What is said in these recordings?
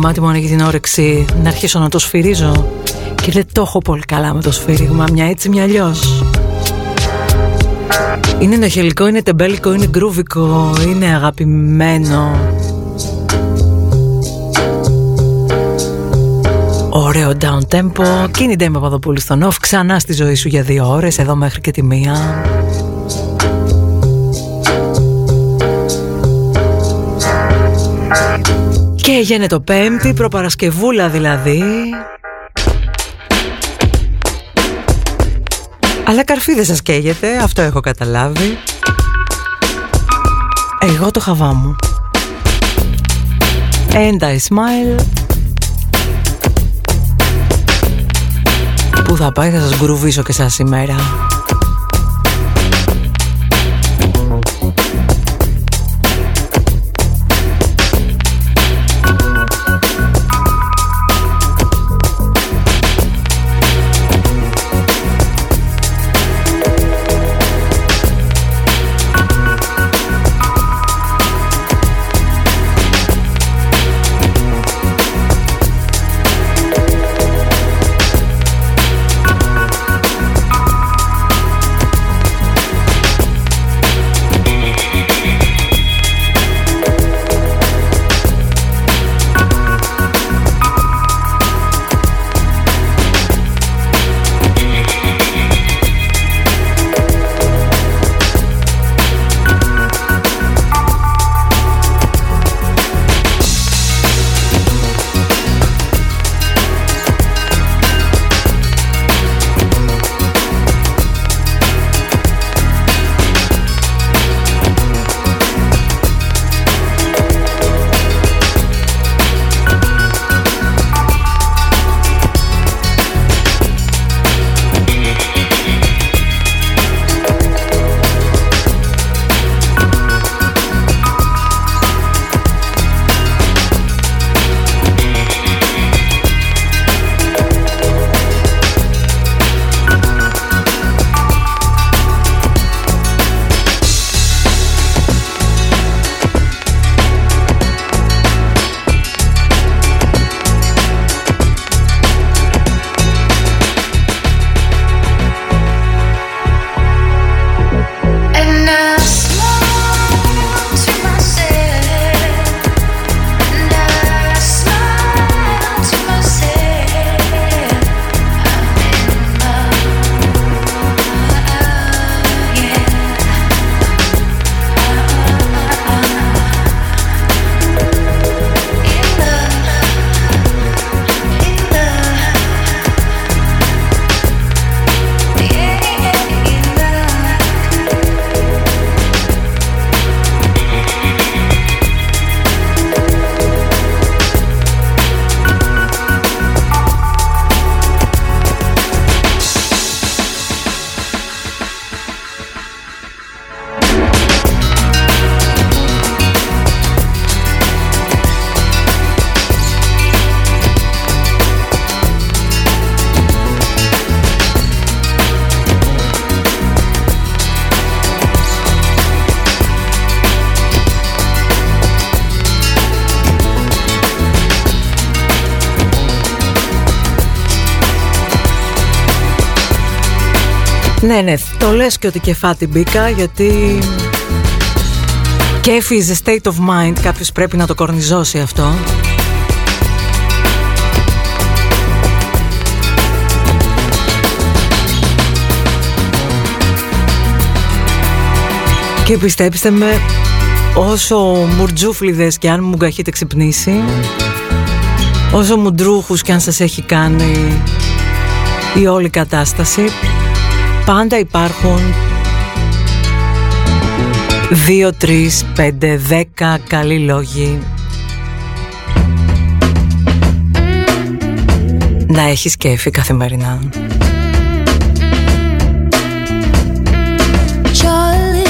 εμένα αυτό το κομμάτι μου ανοίγει την όρεξη να αρχίσω να το σφυρίζω και δεν το έχω πολύ καλά με το σφύριγμα, μια έτσι μια αλλιώς. Είναι νωχελικό, είναι τεμπέλικο, είναι γκρούβικο, είναι αγαπημένο. Ωραίο down tempo, και Ντέμη Παπαδοπούλου στον off, ξανά στη ζωή σου για δύο ώρες, εδώ μέχρι και τη μία. Και έγινε το πέμπτη, προπαρασκευούλα δηλαδή. Αλλά καρφί δεν σας καίγεται, αυτό έχω καταλάβει. Εγώ το χαβά μου. And I smile. Πού θα πάει θα σας γκρουβίσω και σας σήμερα. Ναι, ναι, το λες και ότι κεφάτι μπήκα γιατί κέφι is a state of mind, κάποιος πρέπει να το κορνιζώσει αυτό. Και πιστέψτε με, όσο μουρτζούφλιδες και αν μου έχετε ξυπνήσει, όσο μουντρούχους και αν σας έχει κάνει η όλη κατάσταση, Πάντα υπάρχουν δυο, τρεις, πέντε, δέκα καλοί λόγοι. Να έχεις κέφι καθημερινά. Του όλοι.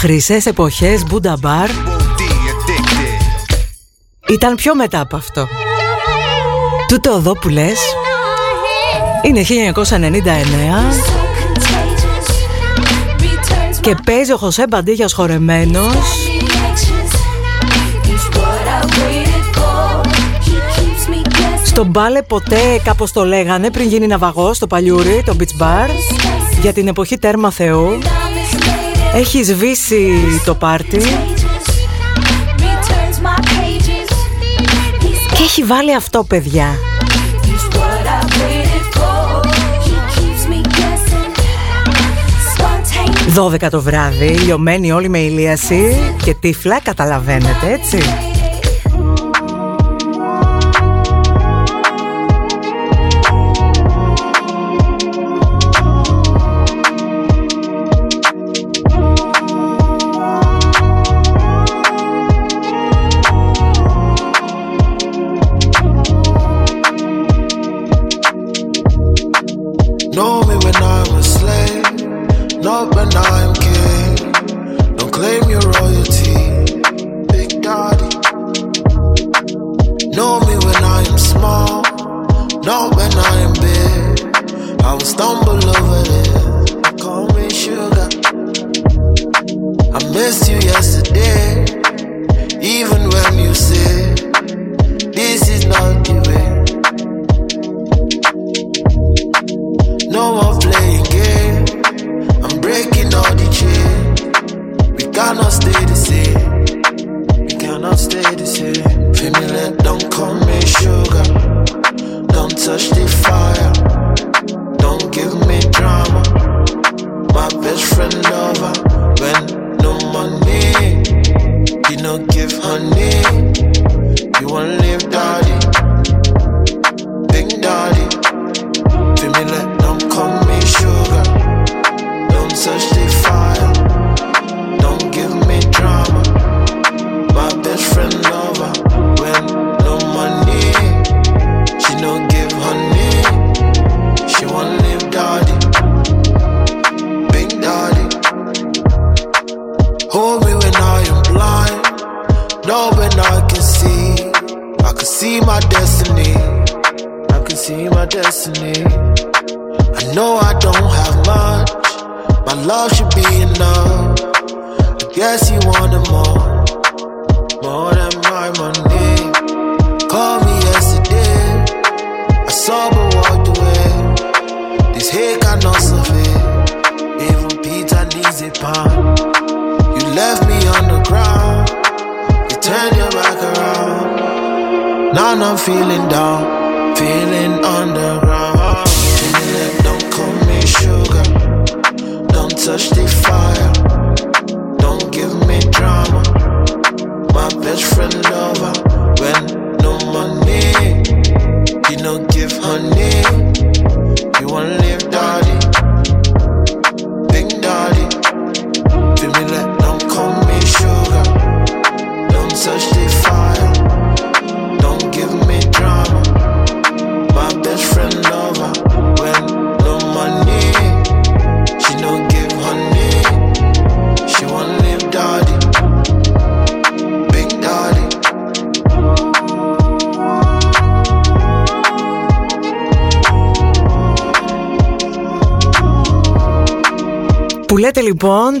Χρυσές εποχές, Buddha Μπαρ Ήταν πιο μετά από αυτό. Τούτο εδώ που λες Είναι 1999 Και παίζει ο Χωσέ Μπαντίγιας χορεμένος. Στον μπάλε ποτέ κάπως το λέγανε πριν γίνει ναυαγός στο Παλιούρι, το Beach Bar για την εποχή τέρμα Θεού. Έχει σβήσει το πάρτι Και έχει βάλει αυτό παιδιά Δώδεκα το βράδυ, λιωμένοι όλη με ηλίαση και τύφλα, καταλαβαίνετε έτσι.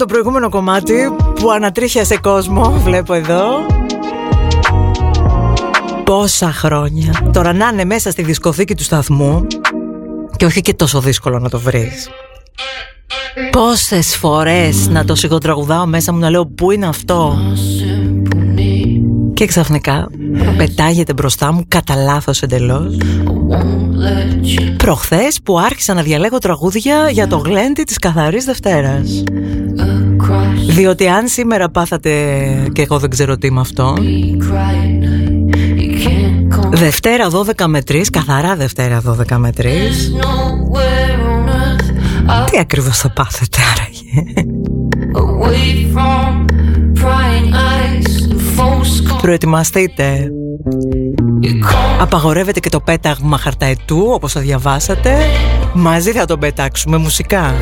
Το προηγούμενο κομμάτι που ανατρίχιασε κόσμο, βλέπω εδώ. Πόσα χρόνια. Τώρα να είναι μέσα στη δισκοθήκη του σταθμού και όχι και τόσο δύσκολο να το βρεις. Πόσες φορές να το σιγοτραγουδάω μέσα μου να λέω πού είναι αυτό; Και ξαφνικά πετάγεται μπροστά μου κατά λάθος εντελώς Προχθές που άρχισα να διαλέγω τραγούδια για το γλέντι της Καθαρής Δευτέρας Διότι αν σήμερα πάθατε και εγώ δεν ξέρω τι είμαι αυτό Δευτέρα 12 με 3, καθαρά Δευτέρα 12 με 3 Τι ακριβώς θα πάθετε άραγε; Προετοιμαστείτε. Απαγορεύεται και το πέταγμα χαρταετού όπως θα διαβάσατε. Μαζί θα τον πετάξουμε μουσικά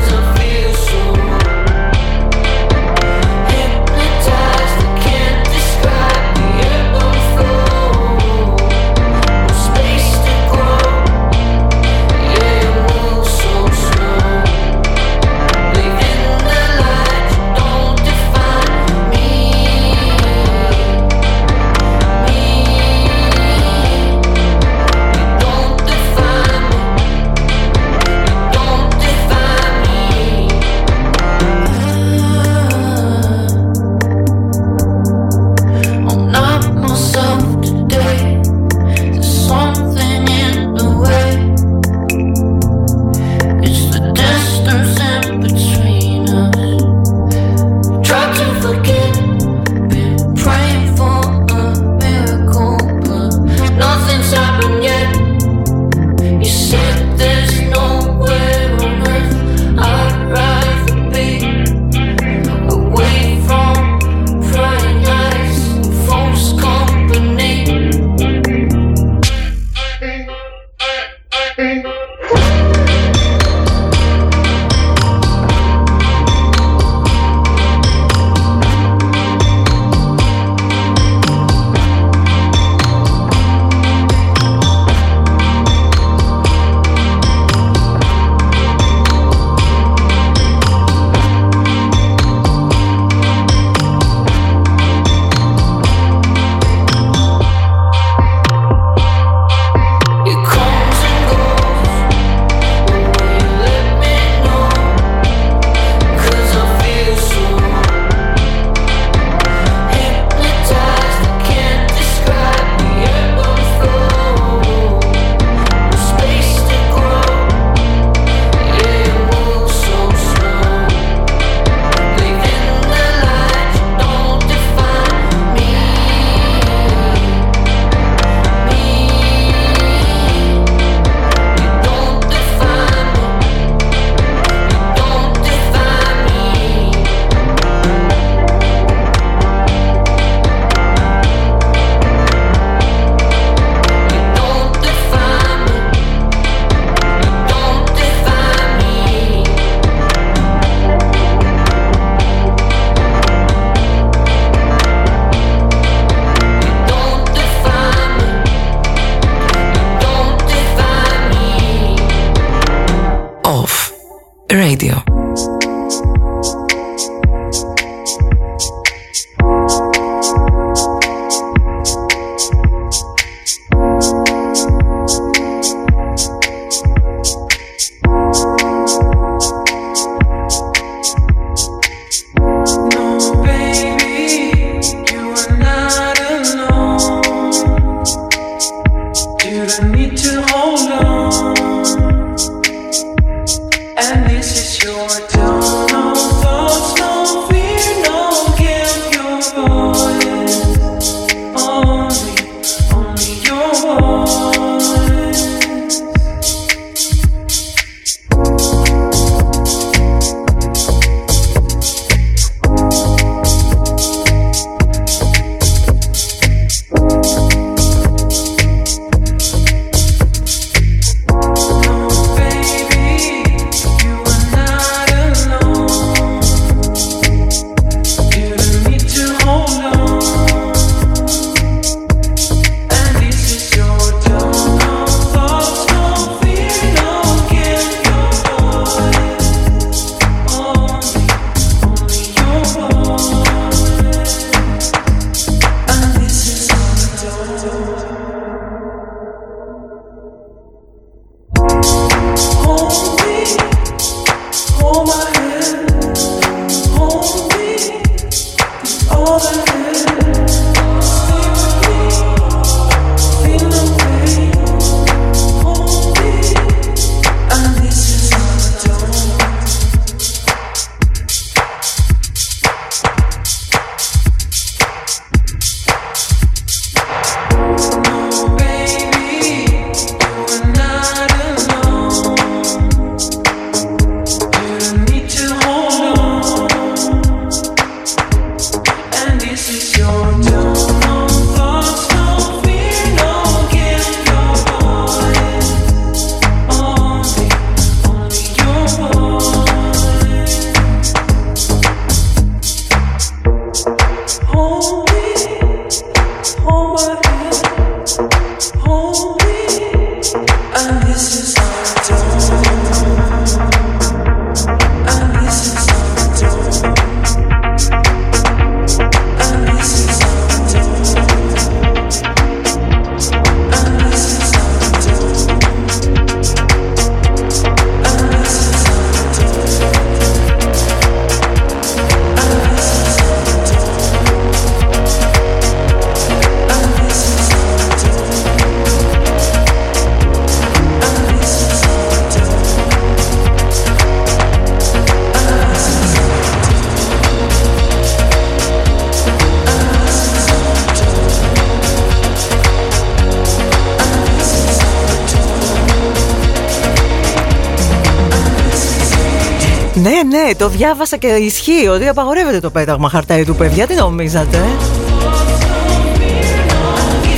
διάβασα και ισχύει ότι απαγορεύεται το πέταγμα χαρταί του παιδιά. Τι νομίζατε;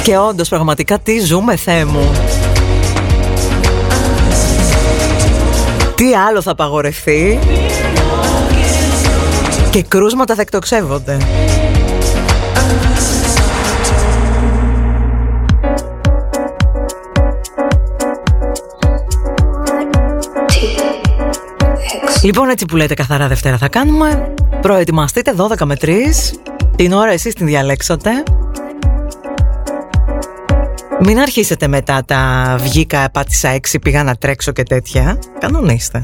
Και όντως πραγματικά τι ζούμε Θεέ μου. Τι άλλο θα απαγορευτεί; Και κρούσματα θα εκτοξεύονται. Λοιπόν, έτσι που λέτε καθαρά Δευτέρα θα κάνουμε. Προετοιμαστείτε 12 με 3. Την ώρα εσείς την διαλέξατε. Μην αρχίσετε μετά τα βγήκα, πάτησα 6, πήγα να τρέξω και τέτοια. Κανονίστε.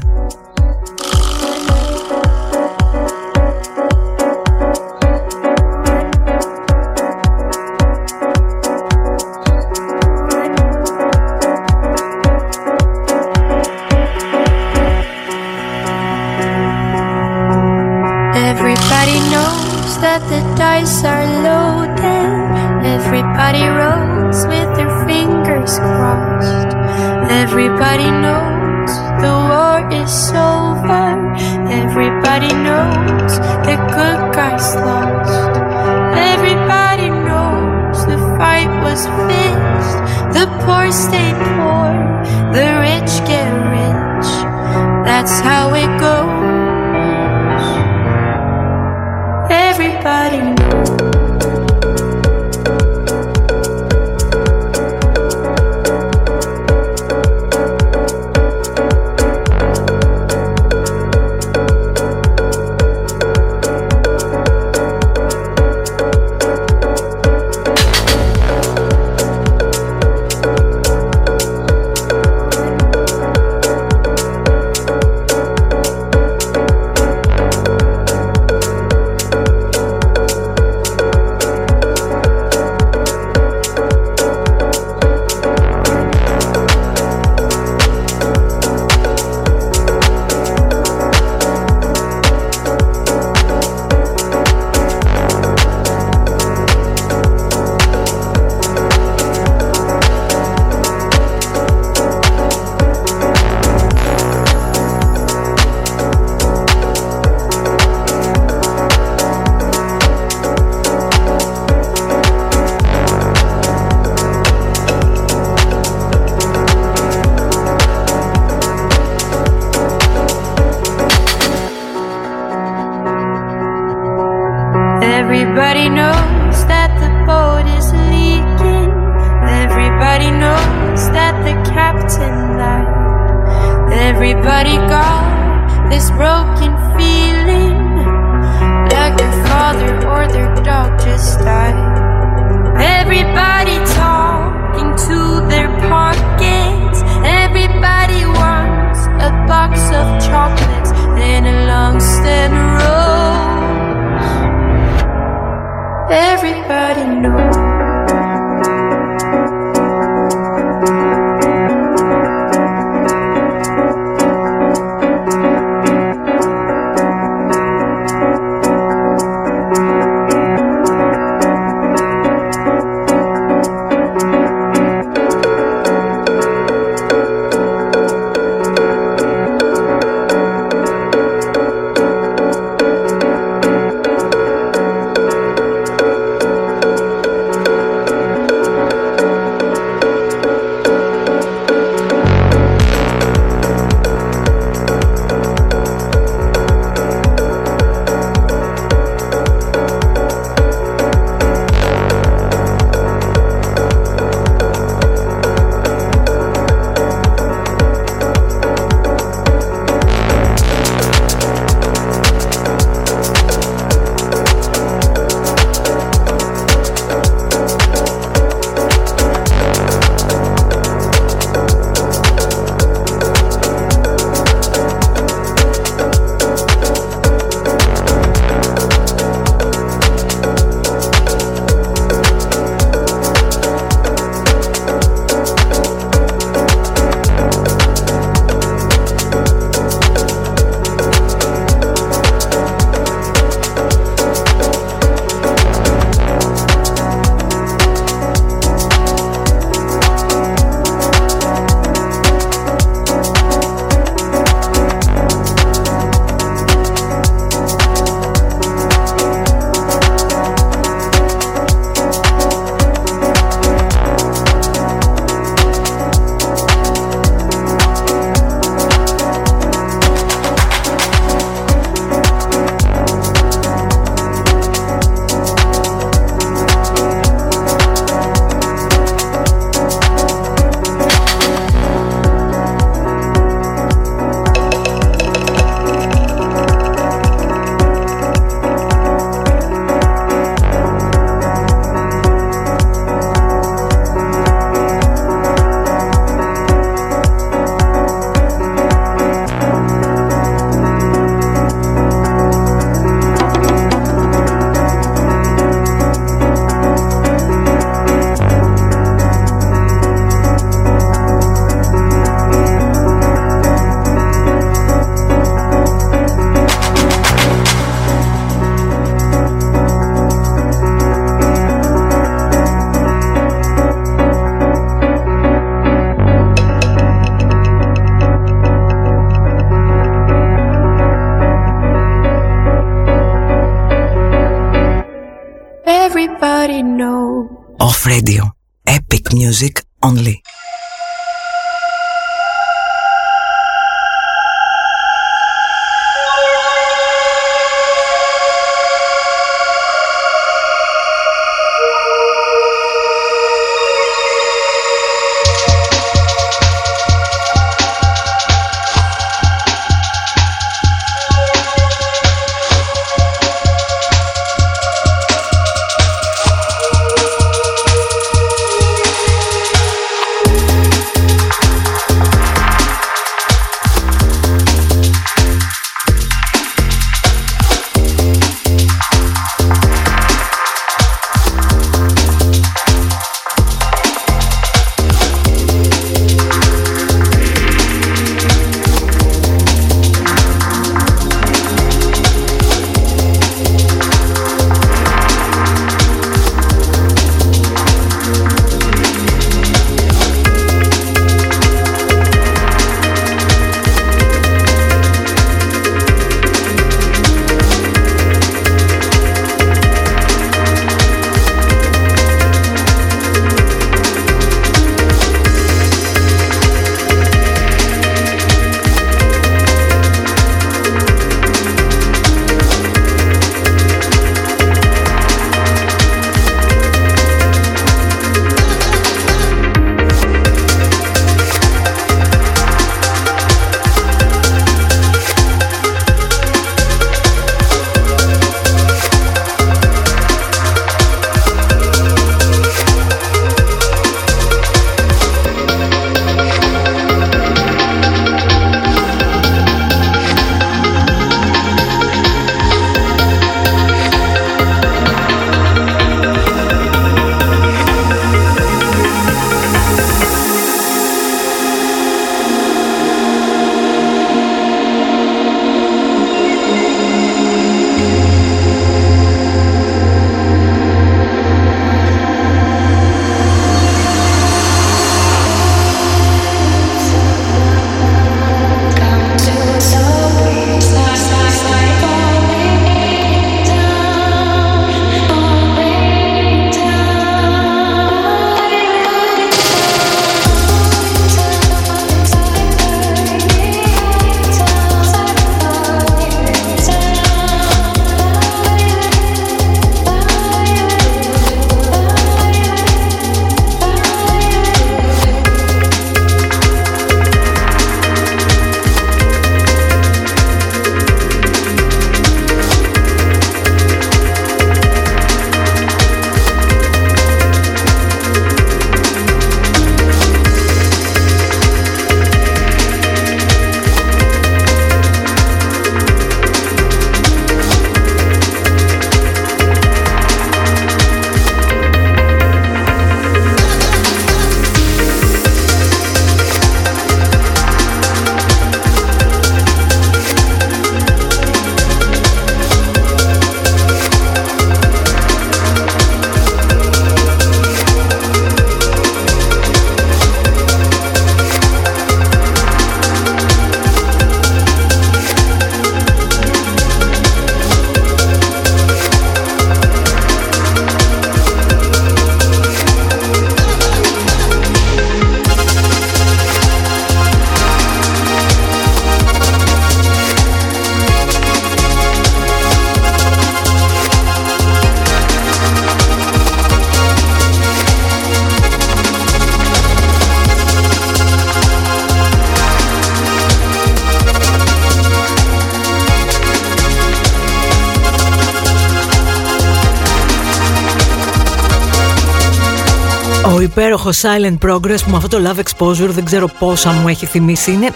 Υπέροχο Silent Progress που με αυτό το Love Exposure δεν ξέρω πόσα μου έχει θυμίσει. Είναι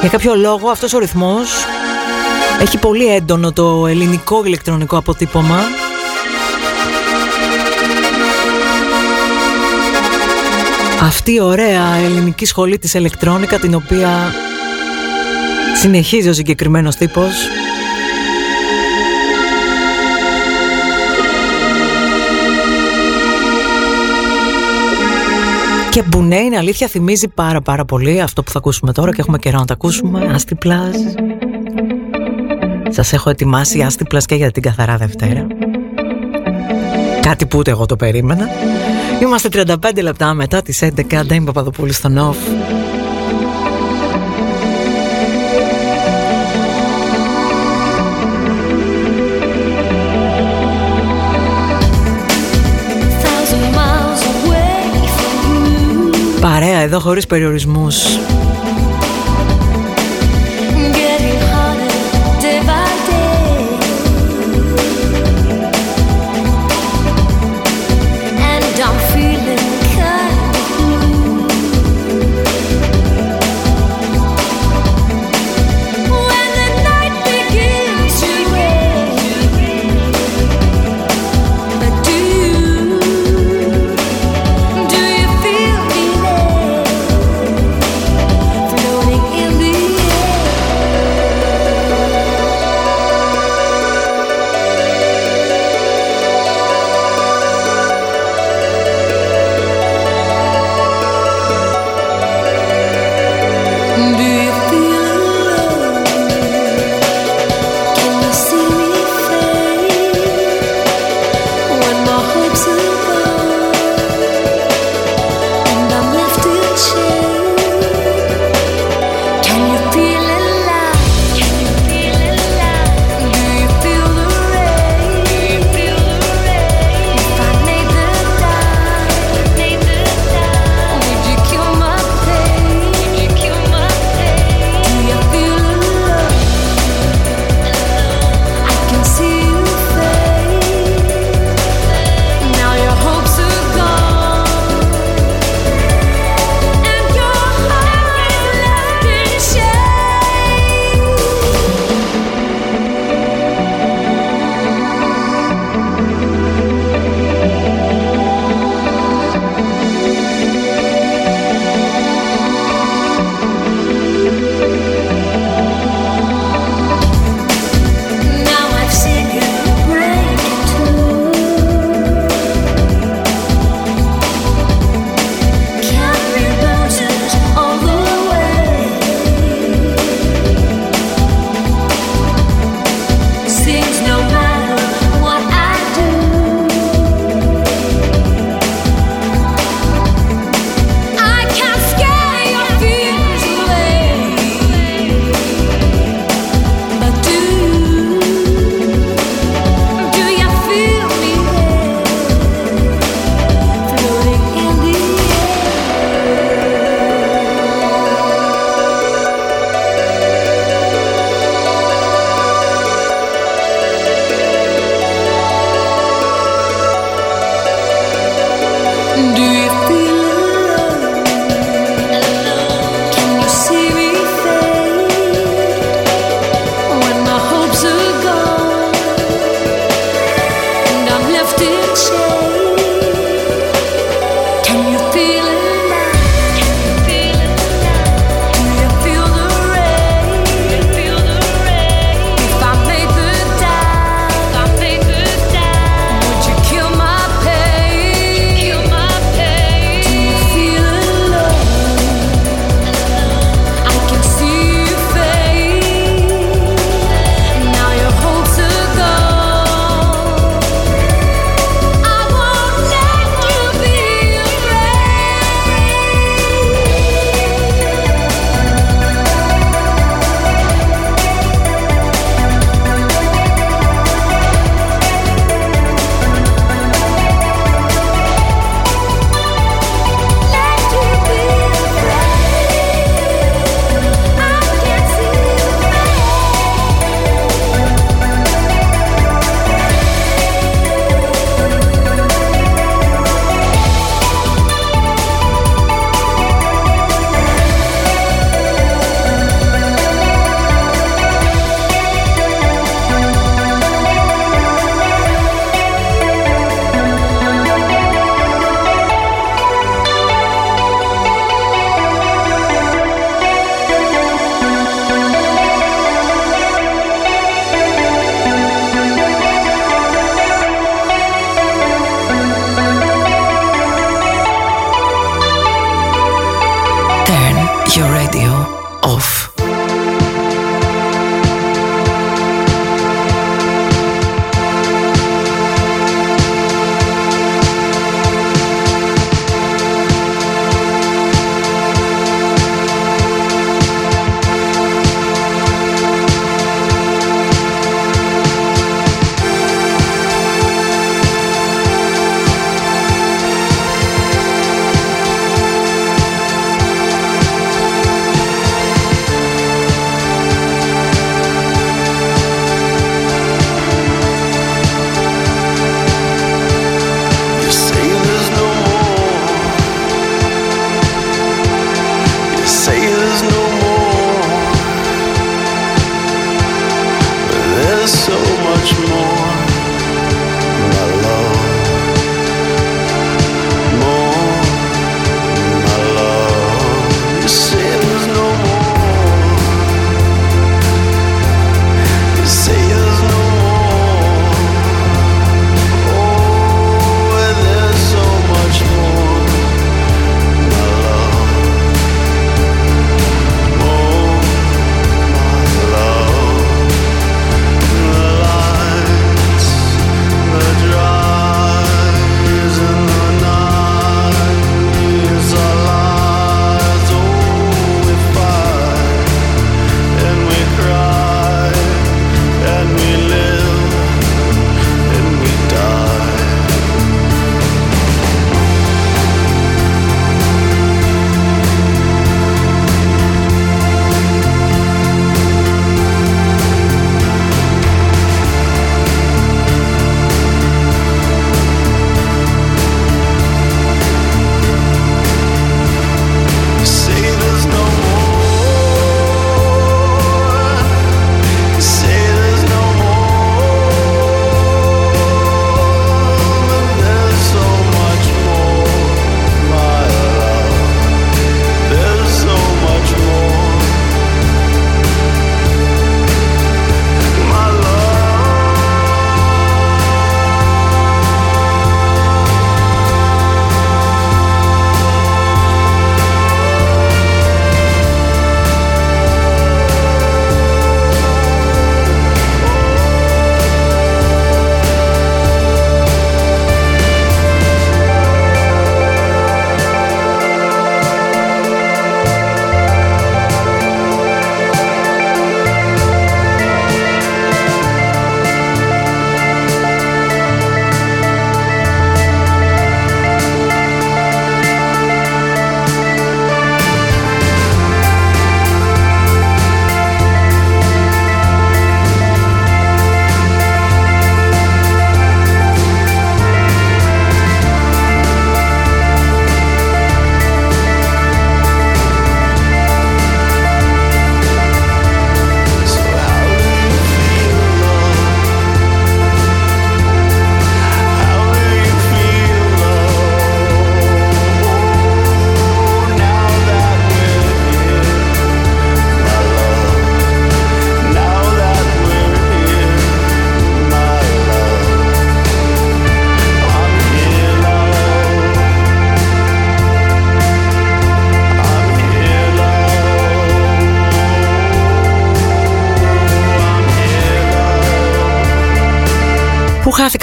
για κάποιο λόγο αυτός ο ρυθμός έχει πολύ έντονο το ελληνικό ηλεκτρονικό αποτύπωμα. Αυτή η ωραία ελληνική σχολή της ηλεκτρόνικα την οποία συνεχίζει ο συγκεκριμένος τύπος Και μπουνέ είναι αλήθεια θυμίζει πάρα πάρα πολύ αυτό που θα ακούσουμε τώρα και έχουμε καιρό να το ακούσουμε. Άστι Πλάζ Σας έχω ετοιμάσει Άστι Πλάζ και για την καθαρά Δευτέρα. Κάτι που ούτε εγώ το περίμενα. Είμαστε 35 λεπτά μετά τις 11 Αντέμι Παπαδοπούλου στο Νοφ εδώ χωρίς περιορισμούς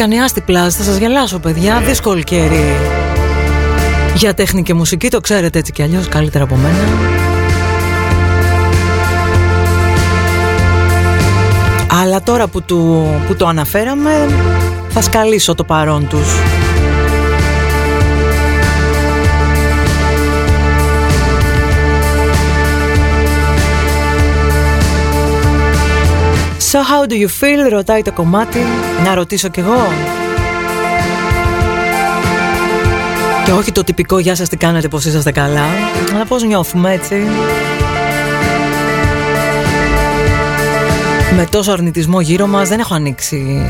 χάθηκαν οι άστι θα σας γελάσω παιδιά, δύσκολη καιρή για τέχνη και μουσική, το ξέρετε έτσι κι αλλιώς καλύτερα από μένα. Αλλά τώρα που, του, που το αναφέραμε θα σκαλίσω το παρόν τους. So how do you feel, ρωτάει το κομμάτι. Να ρωτήσω κι εγώ. Και όχι το τυπικό «Γεια σας, τι κάνετε, πώς είσαστε καλά». Αλλά πώς νιώθουμε έτσι. Με τόσο αρνητισμό γύρω μας δεν έχω ανοίξει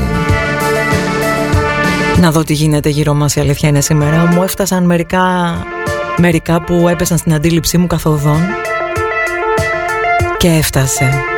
να δω τι γίνεται γύρω μας η αλήθεια είναι σήμερα. Μου έφτασαν μερικά, μερικά που έπεσαν στην αντίληψή μου καθοδόν και έφτασε.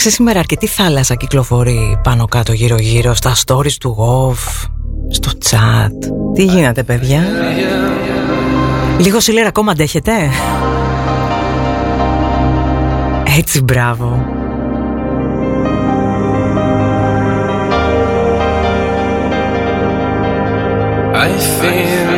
Στο μεταξύ σήμερα αρκετή θάλασσα κυκλοφορεί πάνω κάτω γύρω γύρω στα stories του off, στο chat. Τι γίνεται παιδιά; Λίγο σιλέρα ακόμα αντέχετε; Έτσι μπράβο. I feel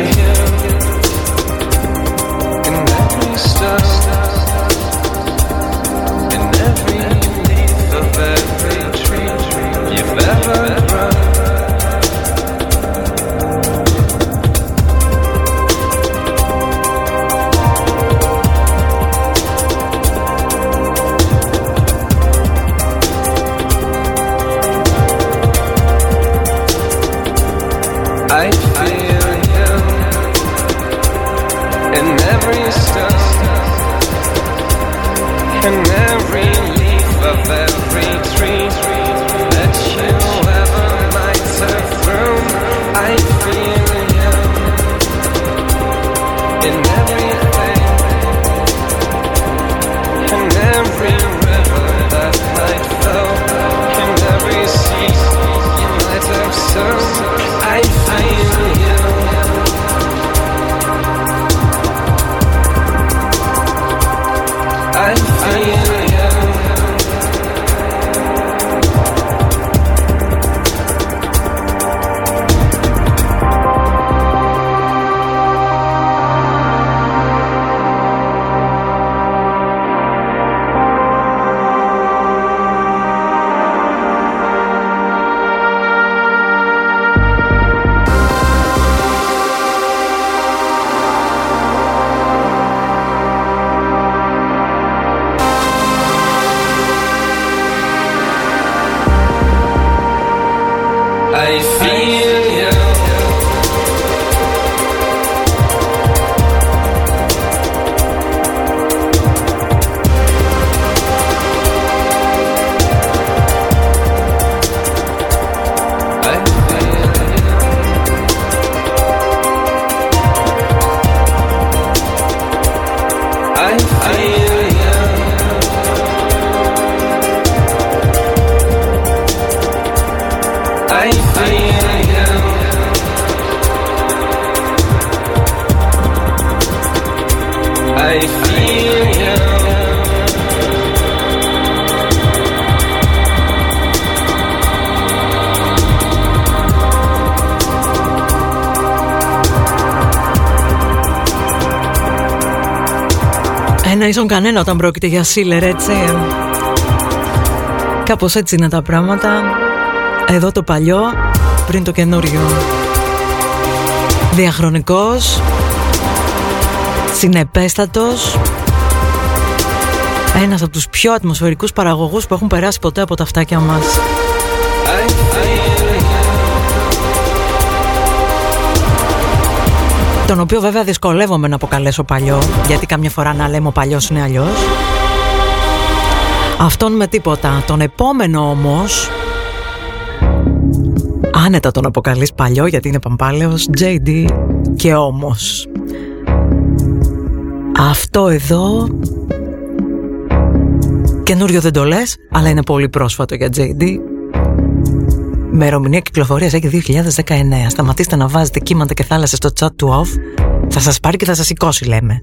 ίσον κανένα όταν πρόκειται για σίλερ έτσι. Κάπως έτσι είναι τα πράγματα Εδώ το παλιό πριν το καινούριο. Διαχρονικός Συνεπέστατος Ένας από τους πιο ατμοσφαιρικούς παραγωγούς που έχουν περάσει ποτέ από τα φτάκια μας. Τον οποίο βέβαια δυσκολεύομαι να αποκαλέσω παλιό γιατί καμιά φορά να λέμε ο παλιός είναι αλλιώς. Αυτόν με τίποτα. Τον επόμενο όμως Άνετα τον αποκαλείς παλιό γιατί είναι παμπάλαιος JD και όμως Αυτό εδώ Καινούριο δεν το λες Αλλά είναι πολύ πρόσφατο για JD Μερομηνία κυκλοφορίας έχει 2019. Σταματήστε να βάζετε κύματα και θάλασσες στο chat του off. Θα σας πάρει και θα σας σηκώσει, λέμε.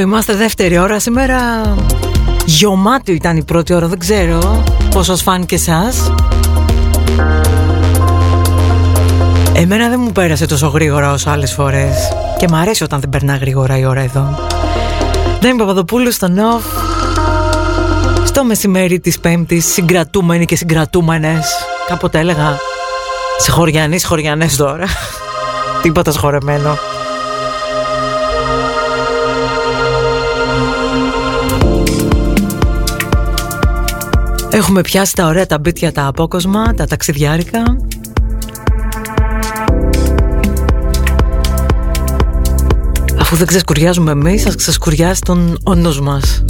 Είμαστε δεύτερη ώρα. Σήμερα Γιωμάτιο ήταν η πρώτη ώρα Δεν ξέρω πως σας φάνηκε εσάς. Εμένα δεν μου πέρασε τόσο γρήγορα όσο άλλες φορές. Και μ' αρέσει όταν δεν περνά γρήγορα η ώρα εδώ. Δεν είμαι Παπαδοπούλου στο ΝΟΦ Στο μεσημέρι της Πέμπτης Συγκρατούμενοι και συγκρατούμενες. Κάποτε έλεγα σε χωριανοί, χωριανές τώρα. Τίποτα σχορεμένο. Έχουμε πιάσει τα ωραία τα μπίτια τα απόκοσμα, τα ταξιδιάρικα. Αφού δεν ξεσκουριάζουμε εμείς, ας ξεσκουριάσει τον όνος μας.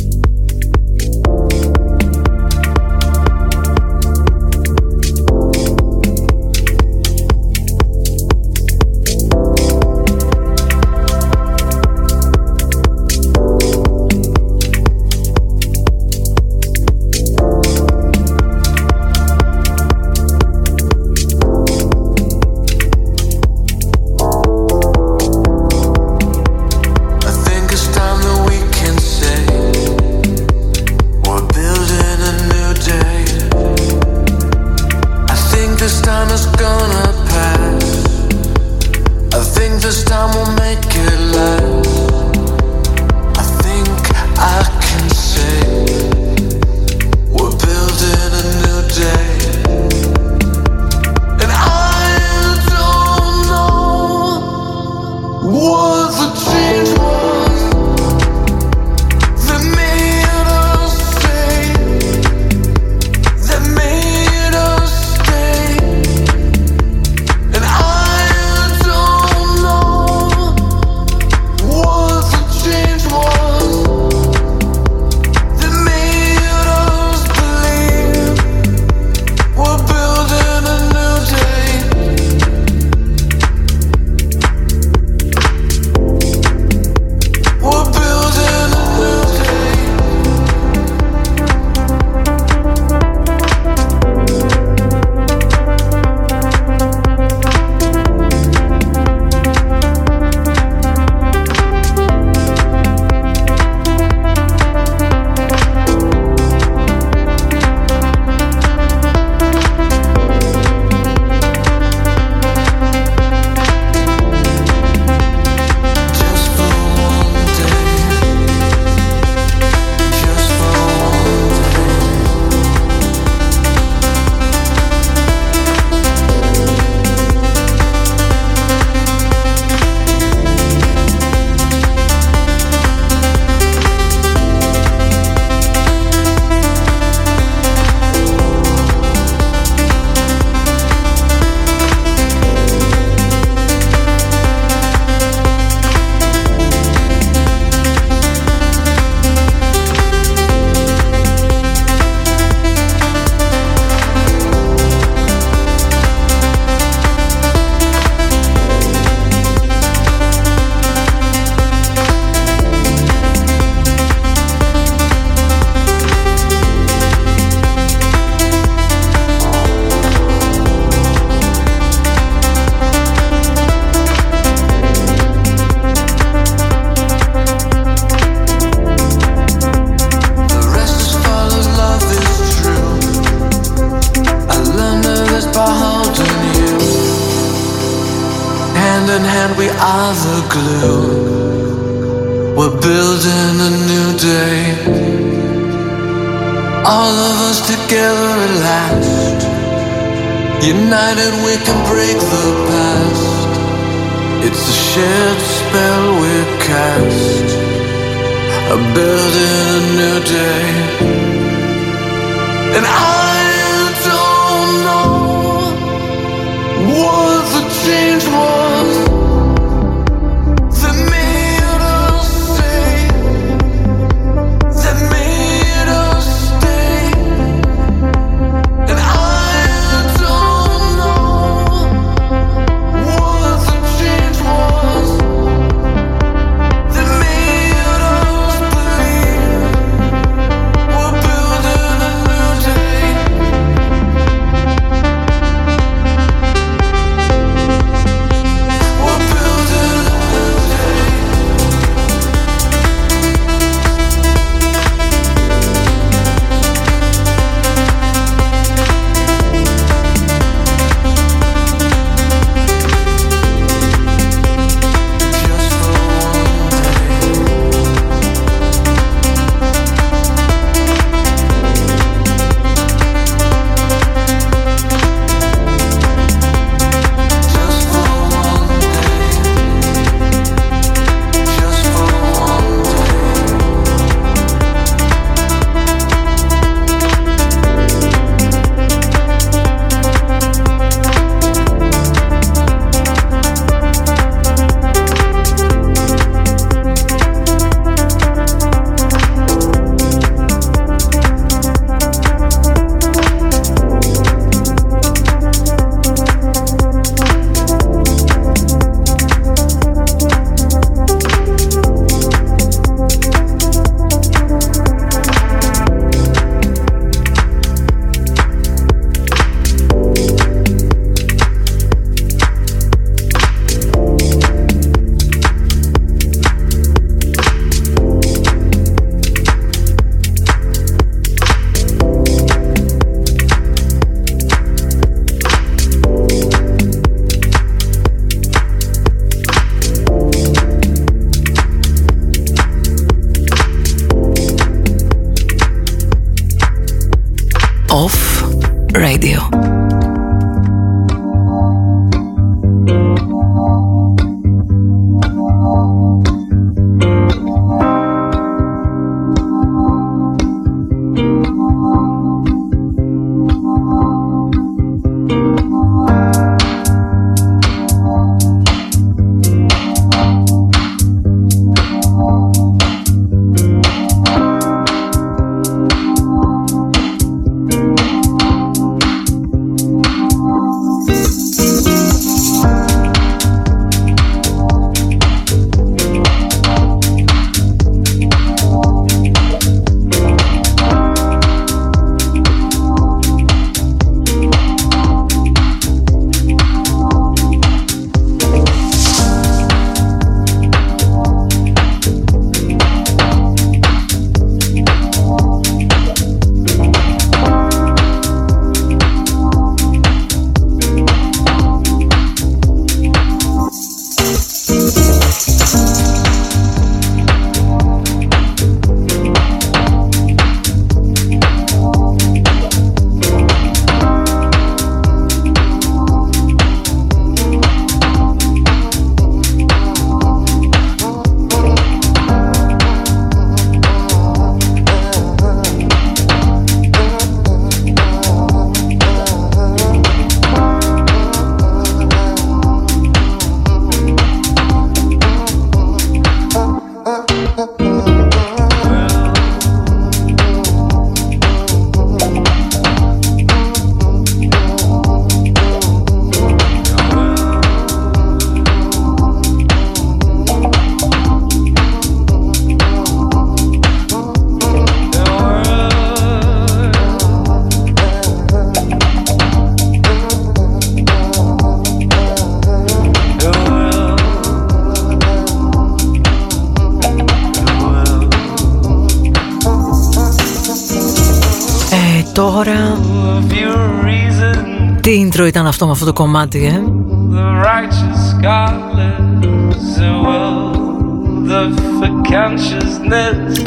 Αυτό με αυτό το κομμάτι, ε;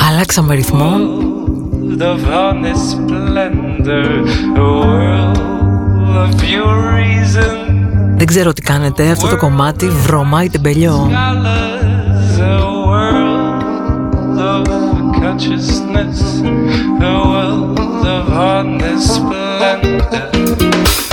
Αλλάξαμε ρυθμό. Δεν ξέρω τι κάνετε, αυτό το κομμάτι βρωμάει τεμπελιό. consciousness, a world of hardness, splendor.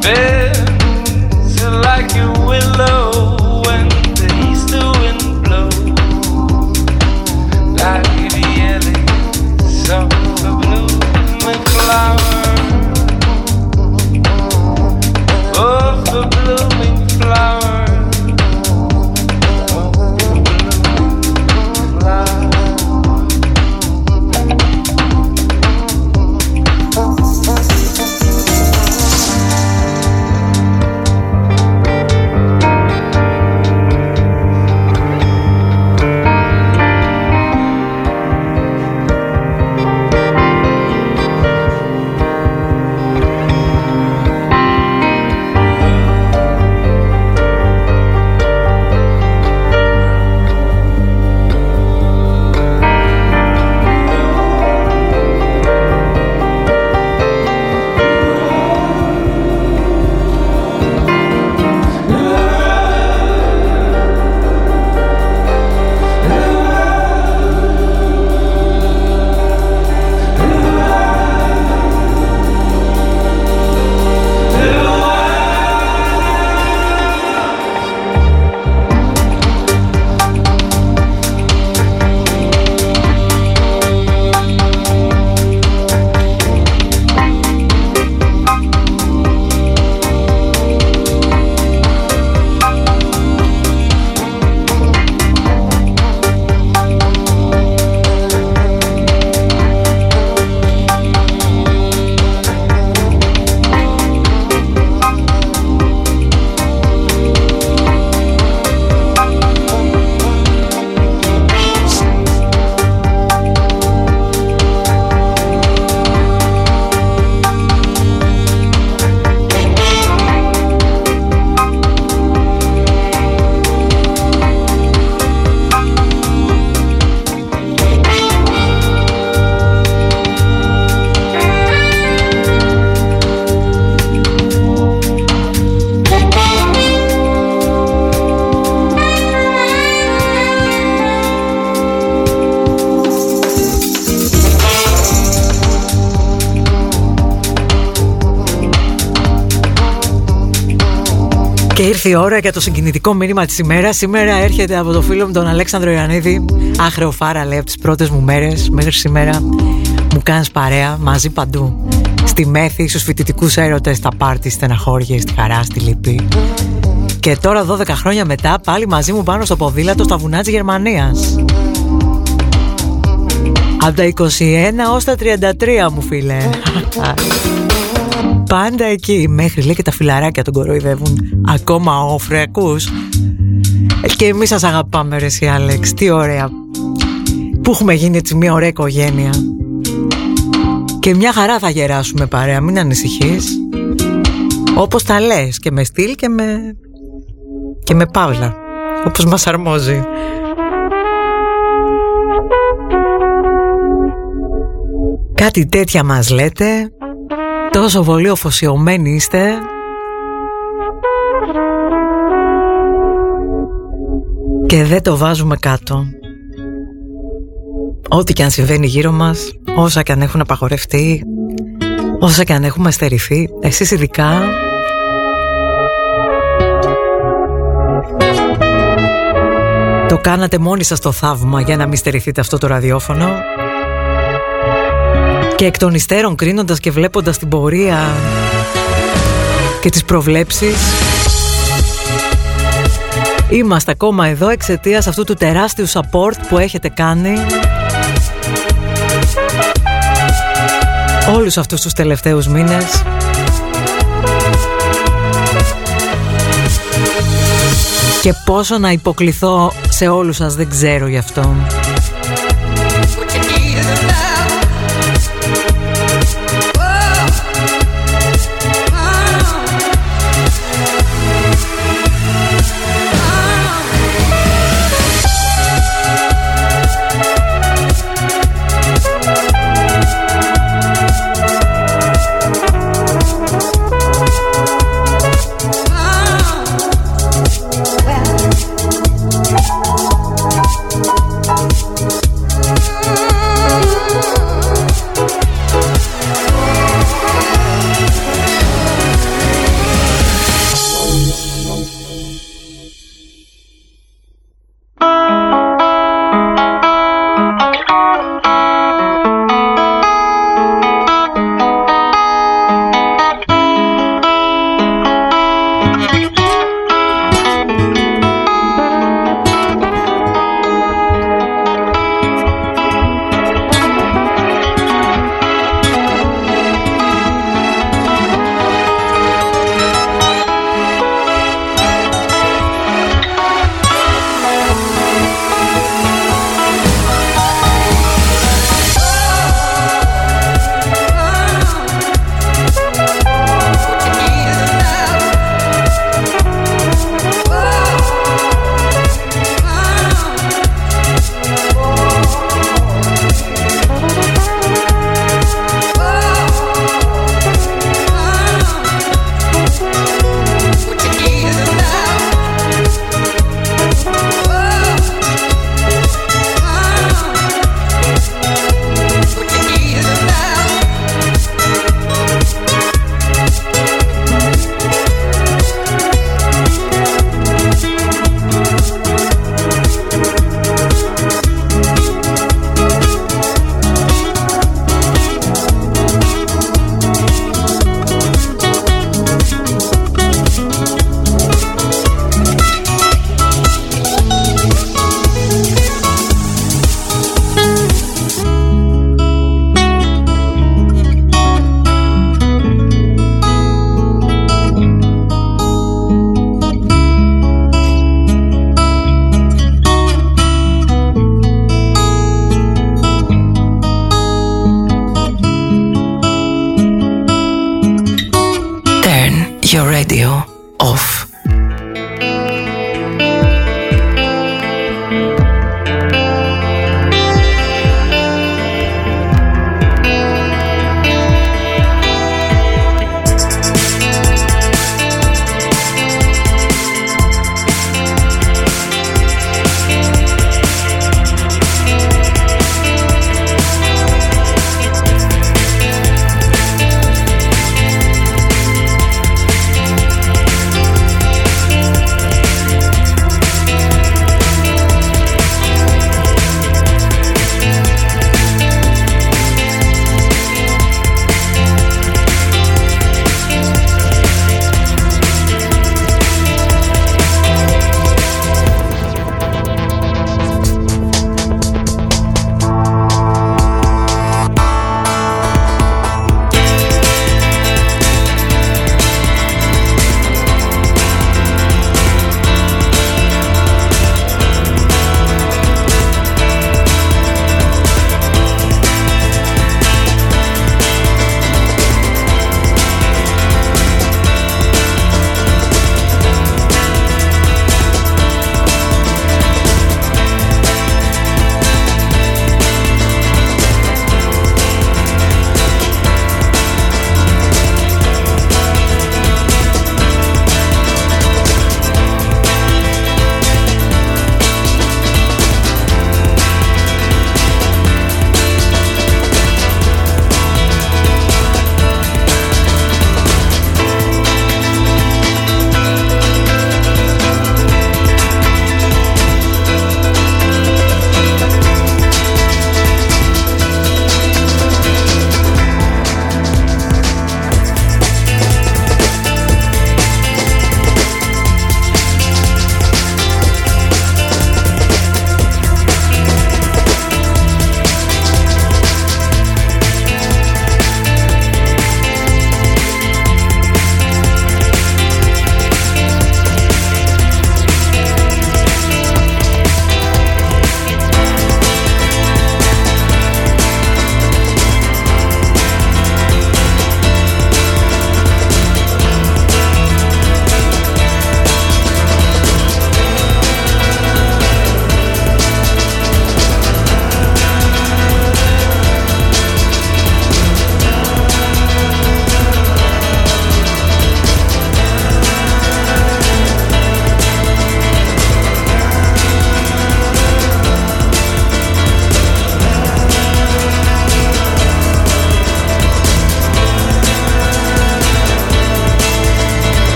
bed. Ήρθε η ώρα για το συγκινητικό μήνυμα της ημέρας. Σήμερα έρχεται από το φίλο μου τον Αλέξανδρο Ιωαννίδη. Άχρεο φάρα λέει από τις πρώτες μου μέρες. Μέχρι σήμερα μου κάνεις παρέα μαζί παντού. Στη μέθη, στους φοιτητικούς έρωτες, στα πάρτι, στεναχώριες, στη χαρά, στη λύπη. Και τώρα 12 χρόνια μετά πάλι μαζί μου πάνω στο ποδήλατο στα βουνά της Γερμανίας. Από τα 21 ως τα 33 μου φίλε πάντα εκεί Μέχρι λέει και τα φιλαράκια τον κοροϊδεύουν. Ακόμα όφρε ακούς Και εμείς σας αγαπάμε ρε εσύ Άλεξ. Τι ωραία. Που έχουμε γίνει έτσι μια ωραία οικογένεια. Και μια χαρά θα γεράσουμε παρέα. Μην ανησυχείς. Όπως τα λες. Και με στυλ και με Και με παύλα. Όπως μας αρμόζει. Κάτι τέτοια μας λέτε Τόσο πολύ οφοσιωμένοι είστε. Και δεν το βάζουμε κάτω. Ό,τι και αν συμβαίνει γύρω μας Όσα και αν έχουν απαγορευτεί Όσα και αν έχουμε στερηθεί Εσείς ειδικά. Το κάνατε μόνοι σας το θαύμα Για να μην στερηθείτε αυτό το ραδιόφωνο και εκ των υστέρων κρίνοντας και βλέποντας την πορεία και τις προβλέψεις Είμαστε ακόμα εδώ εξαιτίας αυτού του τεράστιου support που έχετε κάνει Όλους αυτούς τους τελευταίους μήνες. Και πόσο να υποκληθώ σε όλους σας δεν ξέρω γι' αυτό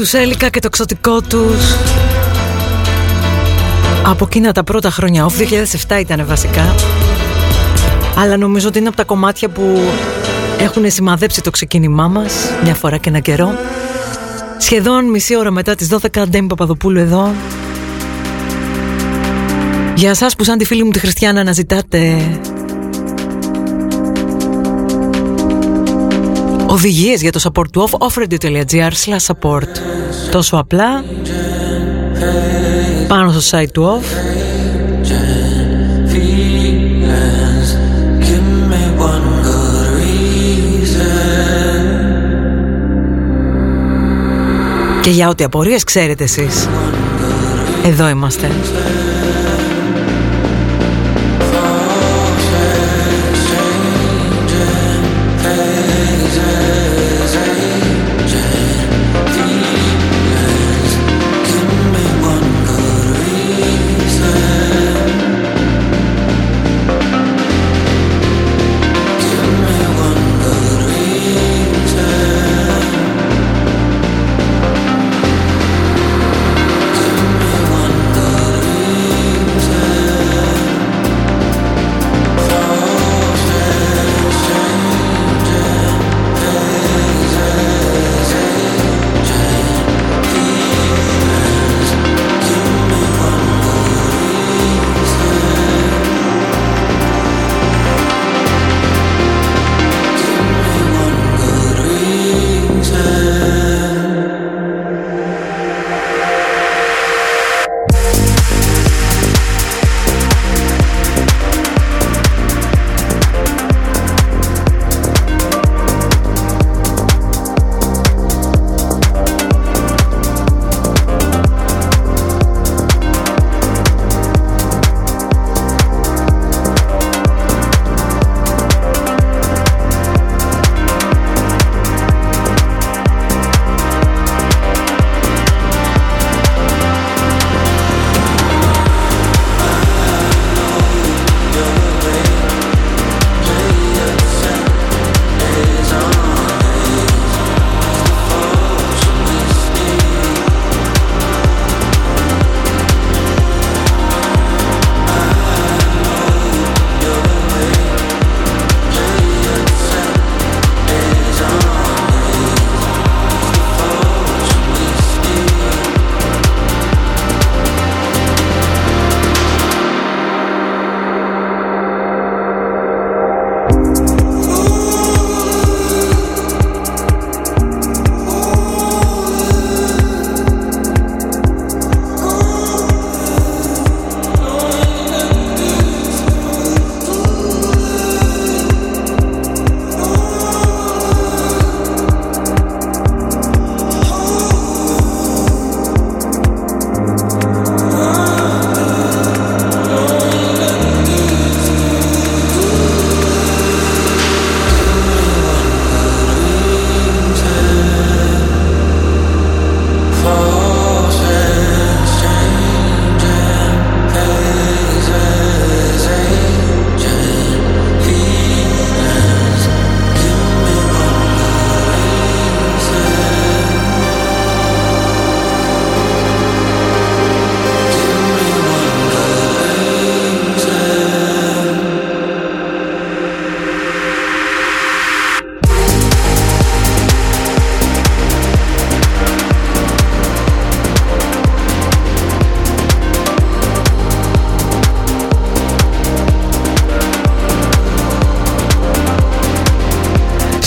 τους Έλικα και το εξωτικό τους. Από εκείνα τα πρώτα χρόνια Off 2007 ήταν βασικά. Αλλά νομίζω ότι είναι από τα κομμάτια που Έχουν σημαδέψει το ξεκίνημά μας Μια φορά και ένα καιρό. Σχεδόν μισή ώρα μετά τις 12 Ντέμι Παπαδοπούλου εδώ. Για σας που σαν τη φίλη μου τη Χριστιανά αναζητάτε Οδηγίες για το support του off offradio.gr support. Τόσο απλά Πάνω στο site του off. Και για ό,τι απορίες ξέρετε εσείς. Εδώ είμαστε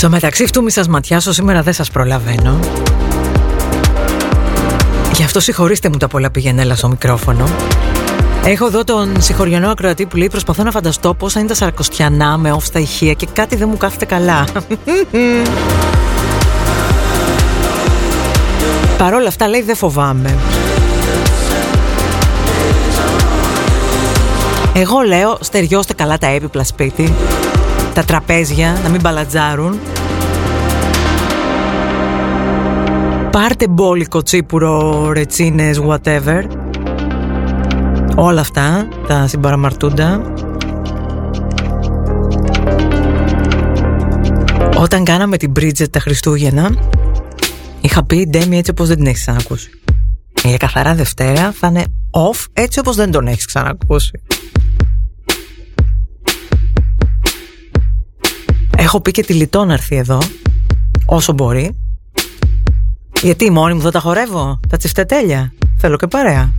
Στο μεταξύ αυτού μη σας ματιάσω σήμερα δεν σας προλαβαίνω. Γι' αυτό συγχωρήστε μου τα πολλά πηγενέλα στο μικρόφωνο. Έχω εδώ τον συγχωριανό ακροατή που λέει Προσπαθώ να φανταστώ πώς θα είναι τα σαρκοστιανά με off στα ηχεία Και κάτι δεν μου κάθεται καλά Παρ' όλα αυτά λέει δεν φοβάμαι Εγώ λέω στεριώστε καλά τα έπιπλα σπίτι Τα τραπέζια να μην μπαλατζάρουν Πάρτε μπόλικο, τσίπουρο, ρετσίνες, whatever Όλα αυτά τα συμπαραμαρτούντα Όταν κάναμε την Bridget τα Χριστούγεννα Είχα πει Ντέμι έτσι όπως δεν την έχεις ξανακούσει. Για καθαρά Δευτέρα θα είναι off έτσι όπως δεν τον έχεις ξανακούσει. Έχω πει και τη Λιτό να έρθει εδώ όσο μπορεί. Γιατί μόνη μου δεν τα χορεύω, τα τσιφτετέλια. Θέλω και παρέα.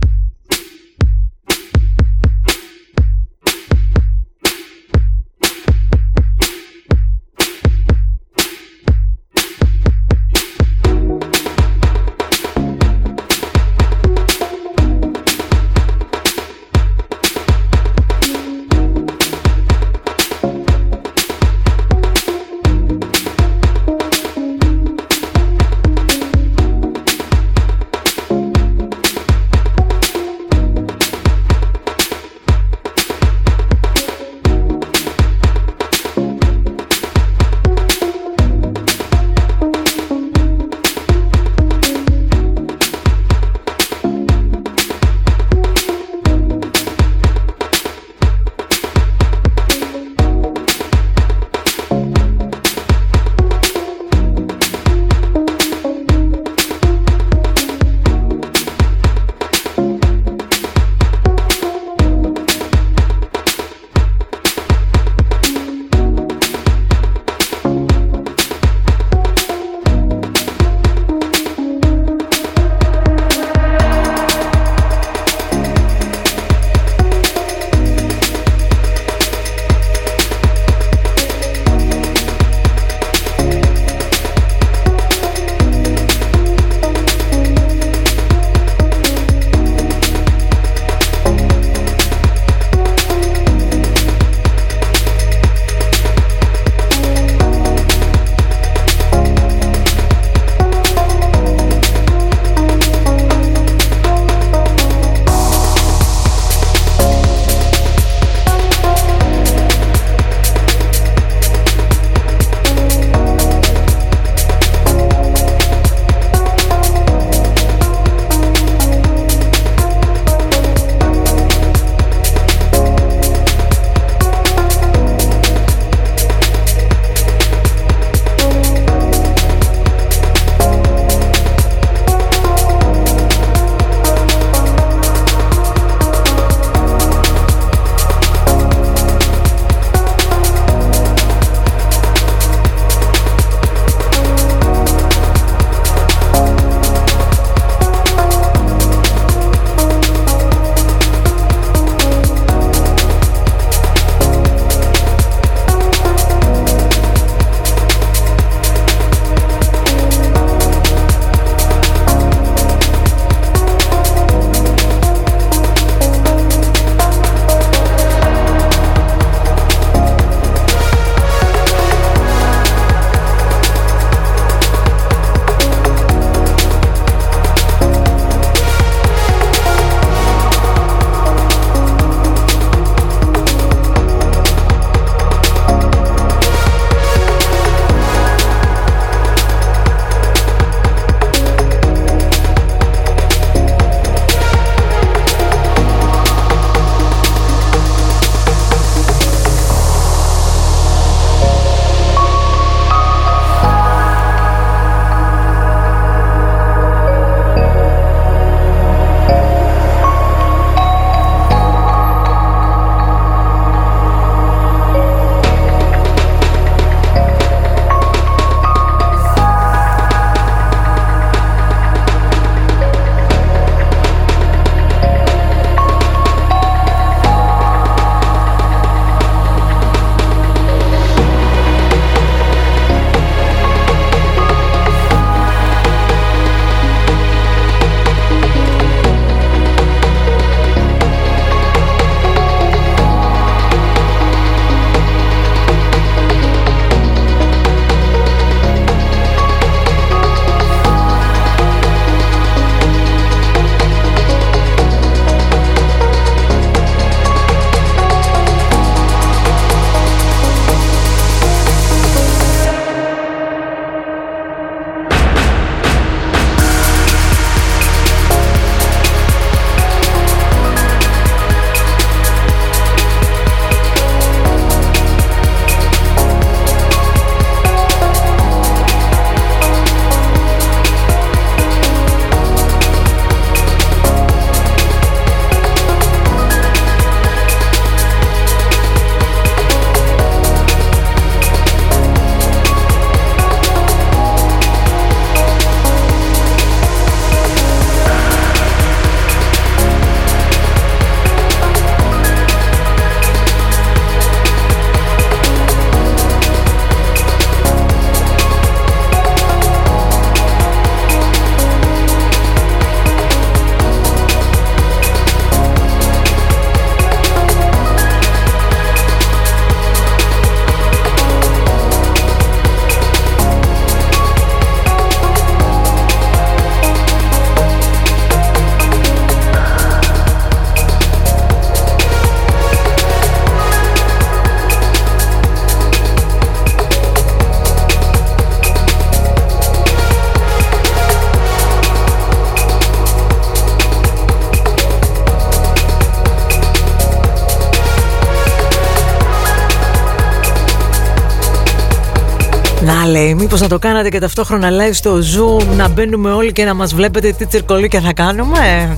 Να λέει, μήπως να το κάνατε και ταυτόχρονα live στο Zoom Να μπαίνουμε όλοι και να μας βλέπετε τι τσιρκολίκια θα κάνουμε;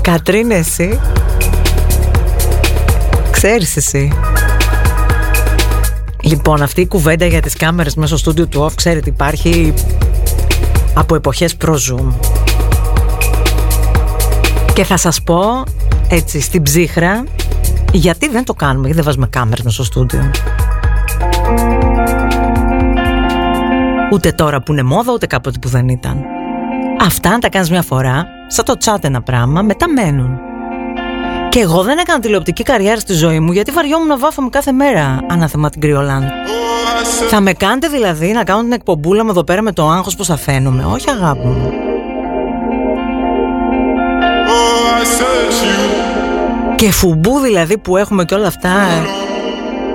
Κατρίν εσύ. Ξέρεις εσύ. Λοιπόν αυτή η κουβέντα για τις κάμερες μέσα στο στούντιο του OFF Ξέρετε υπάρχει από εποχές προ-Zoom Και θα σας πω έτσι στην ψύχρα γιατί δεν το κάνουμε, γιατί δεν βάζουμε κάμερες μέσα στο στούντιο Ούτε τώρα που είναι μόδα, ούτε κάποτε που δεν ήταν. Αυτά αν τα κάνεις μια φορά, σαν το τσάτ ένα πράγμα, μετά μένουν. Και εγώ δεν έκανα τηλεοπτική καριέρα στη ζωή μου γιατί βαριόμουν να βάφομαι κάθε μέρα ανάθεμα την κρυολάν. Θα με κάνετε δηλαδή να κάνω την εκπομπούλα μου εδώ πέρα με το άγχος που θα φαίνομαι. Όχι αγάπη μου. Και φουμπού δηλαδή που έχουμε και όλα αυτά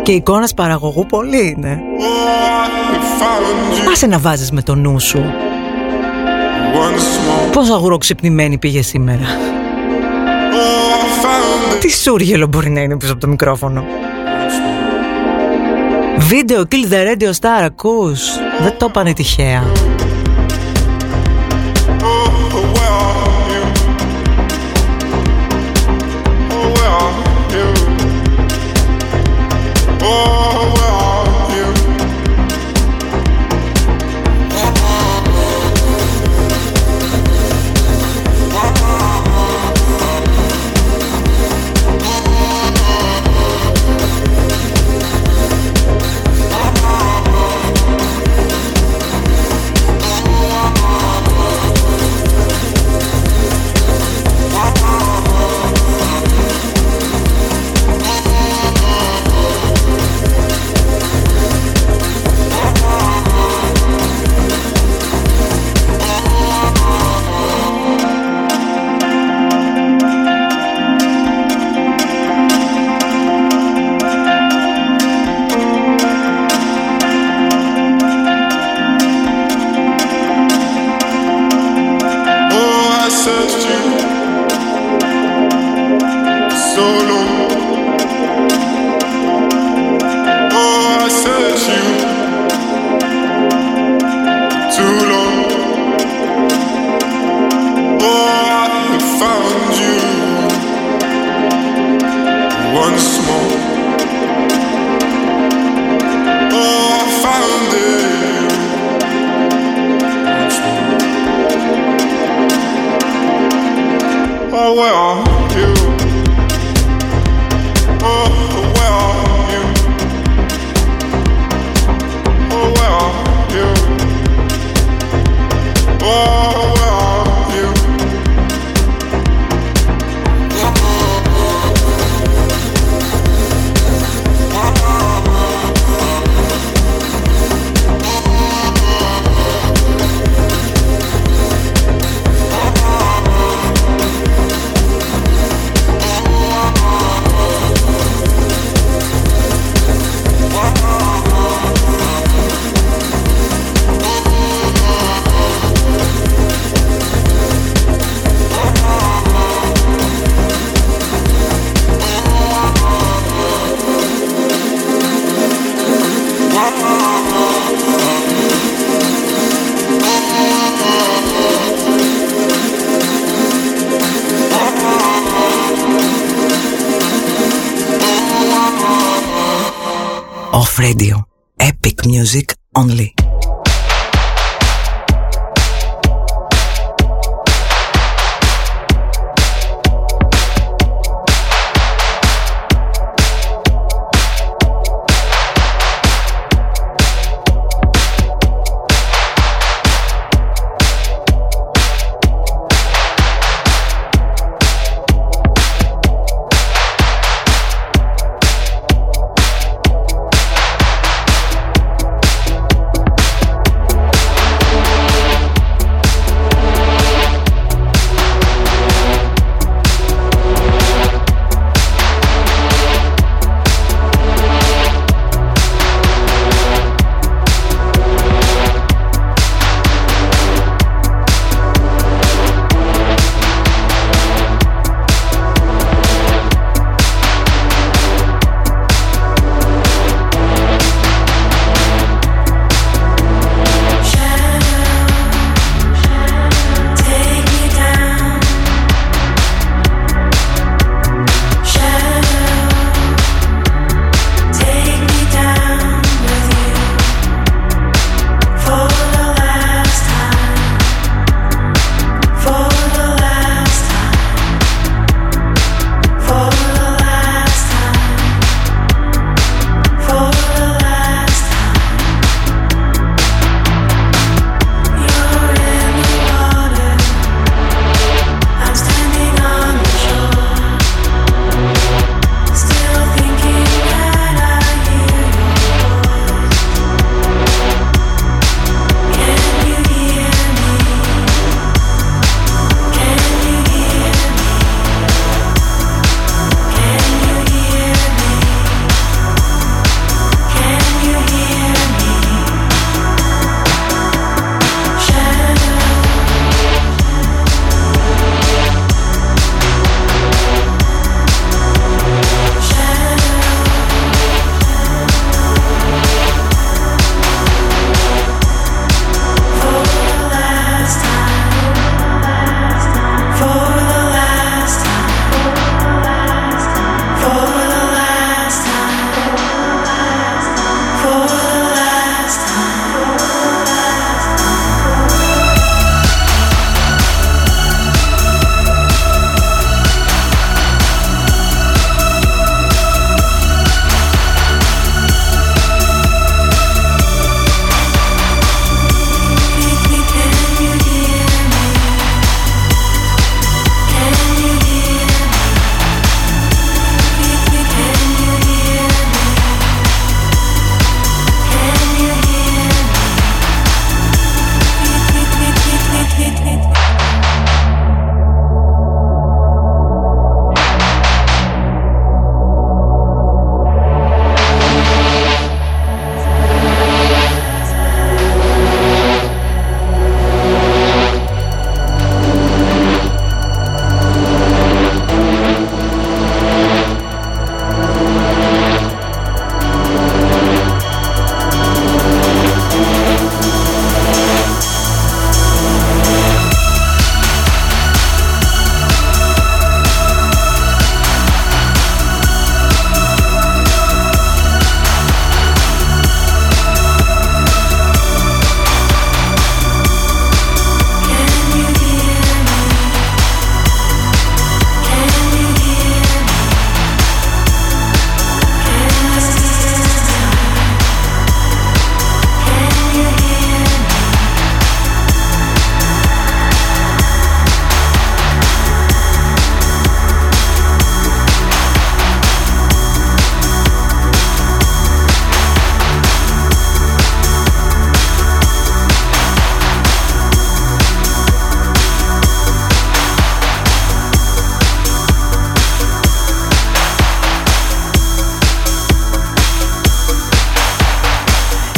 και εικόνες παραγωγού πολύ είναι. Άσε να βάζεις με το νου σου. Πόσο αγουροξυπνημένη πήγε σήμερα. Τι σούργελο μπορεί να είναι πίσω από το μικρόφωνο. Βίντεο Kill the Radio Star ακούς Δεν το είπανε τυχαία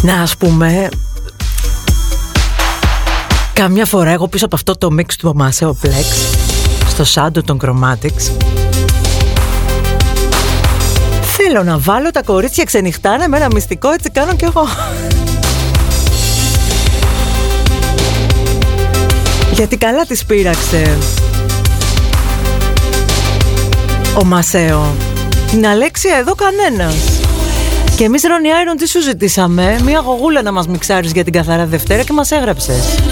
Να ας πούμε Καμιά φορά εγώ πίσω από αυτό το mix του Μασέο Plex Στο σάντο των Chromatics Θέλω να βάλω τα κορίτσια ξενυχτάνε με ένα μυστικό έτσι κάνω κι εγώ. Γιατί καλά τις πείραξε Ο Μασέο Την Αλέξια εδώ κανένας Και εμείς Ρόνι Άιρον τι σου ζητήσαμε; Μια γογούλα να μας μιξάρεις για την καθαρά Δευτέρα Και μας έγραψες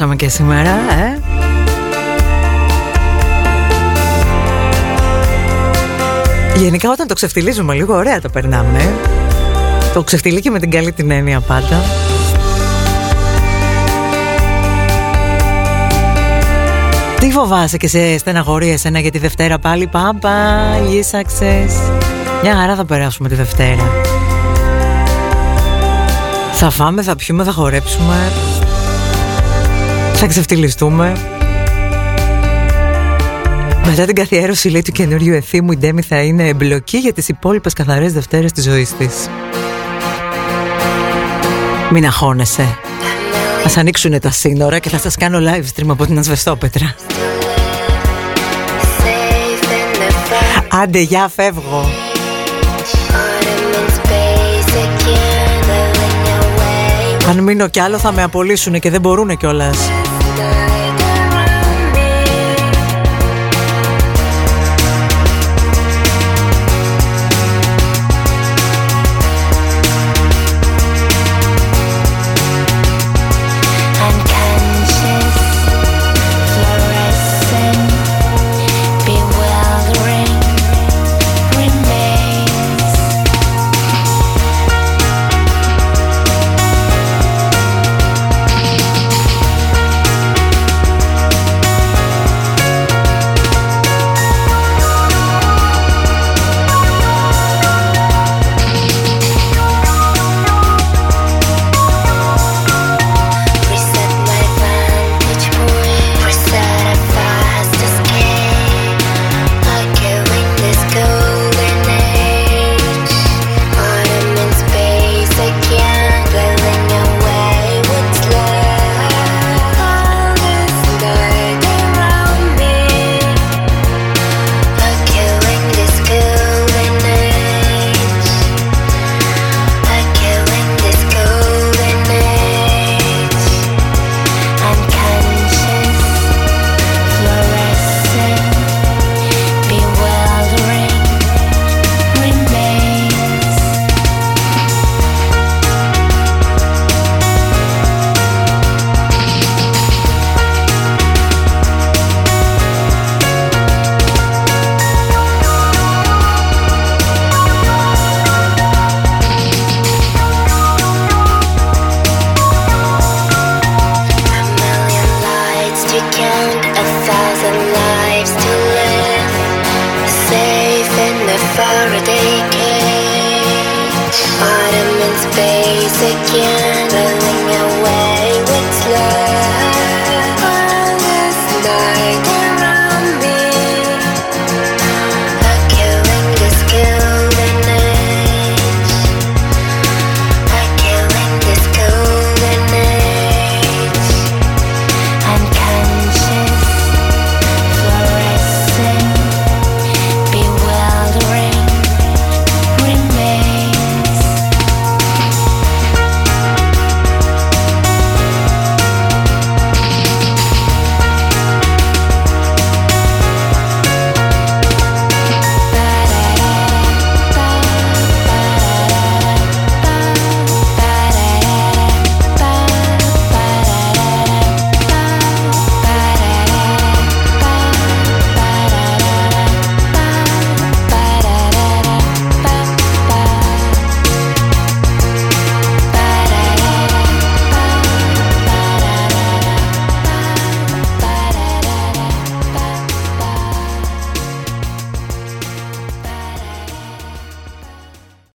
Ωραία τα περάσαμε και σήμερα, ε. Γενικά όταν το ξεφτιλίζουμε λίγο ωραία το περνάμε. Το ξεφτιλί με την καλή την έννοια πάντα. Τι φοβάσαι και σε στεναχωρεί εσένα για τη Δευτέρα πάλι; Πάμπα, λύσαξες Μια χαρά θα περάσουμε τη Δευτέρα. Θα φάμε, θα πιούμε, θα χορέψουμε Θα ξεφτυλιστούμε μετά την καθιέρωση λέει του καινούριου ευθύμου η Ντέμι θα είναι εμπλοκή για τις υπόλοιπες καθαρές Δευτέρες της ζωής της. Μην αγχώνεσαι. Ας ανοίξουν τα σύνορα και θα σας κάνω live stream από την Ασβεστόπετρα. Άντε, για φεύγω. Αν μείνω κι άλλο θα με απολύσουν και δεν μπορούν κιόλας. Yeah.